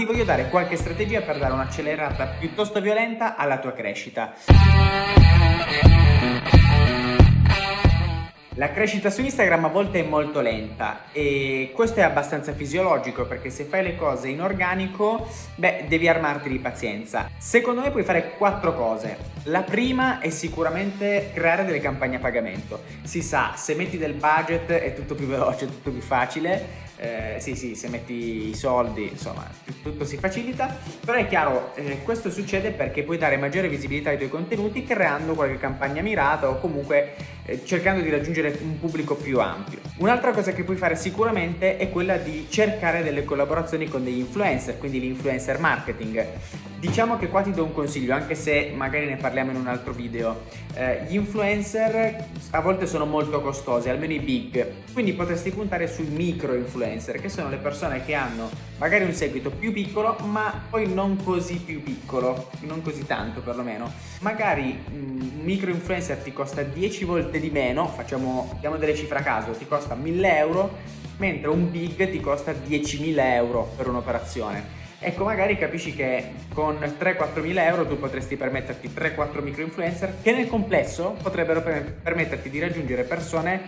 ti voglio dare qualche strategia per dare un'accelerata piuttosto violenta alla tua crescita. La crescita su Instagram a volte è molto lenta e questo è abbastanza fisiologico perché se fai le cose in organico, beh, devi armarti di pazienza. Secondo me puoi fare quattro cose. La prima è sicuramente creare delle campagne a pagamento. Si sa, se metti del budget è tutto più veloce, tutto più facile. Eh, sì, sì, se metti i soldi, insomma, tutto si facilita. Però è chiaro, eh, questo succede perché puoi dare maggiore visibilità ai tuoi contenuti creando qualche campagna mirata o comunque eh, cercando di raggiungere un pubblico più ampio. Un'altra cosa che puoi fare sicuramente è quella di cercare delle collaborazioni con degli influencer, quindi l'influencer marketing. Diciamo che qua ti do un consiglio, anche se magari ne parliamo in un altro video. Eh, gli influencer a volte sono molto costosi, almeno i big, quindi potresti puntare sui micro influencer, che sono le persone che hanno magari un seguito più piccolo, ma poi non così più piccolo, non così tanto perlomeno. Magari un micro influencer ti costa 10 volte di meno, facciamo, diamo delle cifre a caso, ti costa 1000 euro, mentre un big ti costa 10.000 euro per un'operazione. Ecco, magari capisci che con 3-4 mila euro tu potresti permetterti 3-4 micro influencer che nel complesso potrebbero permetterti di raggiungere persone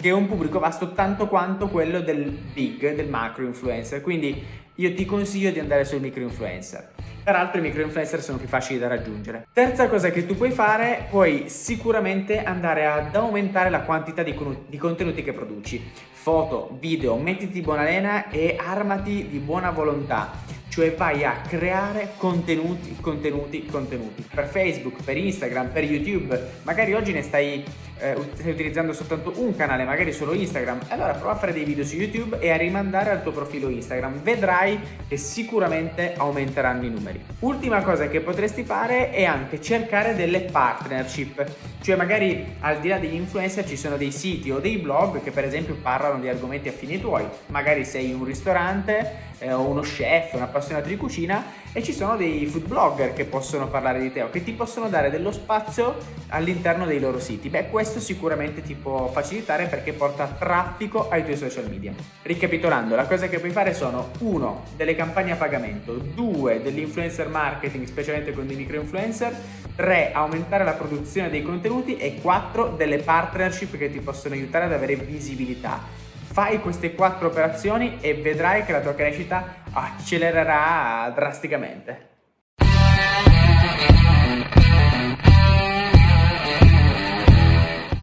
che è un pubblico vasto tanto quanto quello del big, del macro influencer. Quindi io ti consiglio di andare sui micro influencer. Peraltro i micro influencer sono più facili da raggiungere. Terza cosa che tu puoi fare, puoi sicuramente andare ad aumentare la quantità di, con- di contenuti che produci. Foto, video, mettiti buona lena e armati di buona volontà cioè vai a creare contenuti, contenuti, contenuti per Facebook, per Instagram, per YouTube. Magari oggi ne stai, eh, stai utilizzando soltanto un canale, magari solo Instagram. Allora prova a fare dei video su YouTube e a rimandare al tuo profilo Instagram. Vedrai che sicuramente aumenteranno i numeri. Ultima cosa che potresti fare è anche cercare delle partnership. Cioè magari al di là degli influencer ci sono dei siti o dei blog che per esempio parlano di argomenti affini tuoi. Magari sei un ristorante eh, o uno chef, un appassionato di cucina e ci sono dei food blogger che possono parlare di te o che ti possono dare dello spazio all'interno dei loro siti. Beh, questo sicuramente ti può facilitare perché porta traffico ai tuoi social media. Ricapitolando, la cosa che puoi fare sono 1. delle campagne a pagamento, 2. dell'influencer marketing, specialmente con dei micro influencer, 3. aumentare la produzione dei contenuti e 4. delle partnership che ti possono aiutare ad avere visibilità. Fai queste quattro operazioni e vedrai che la tua crescita accelererà drasticamente.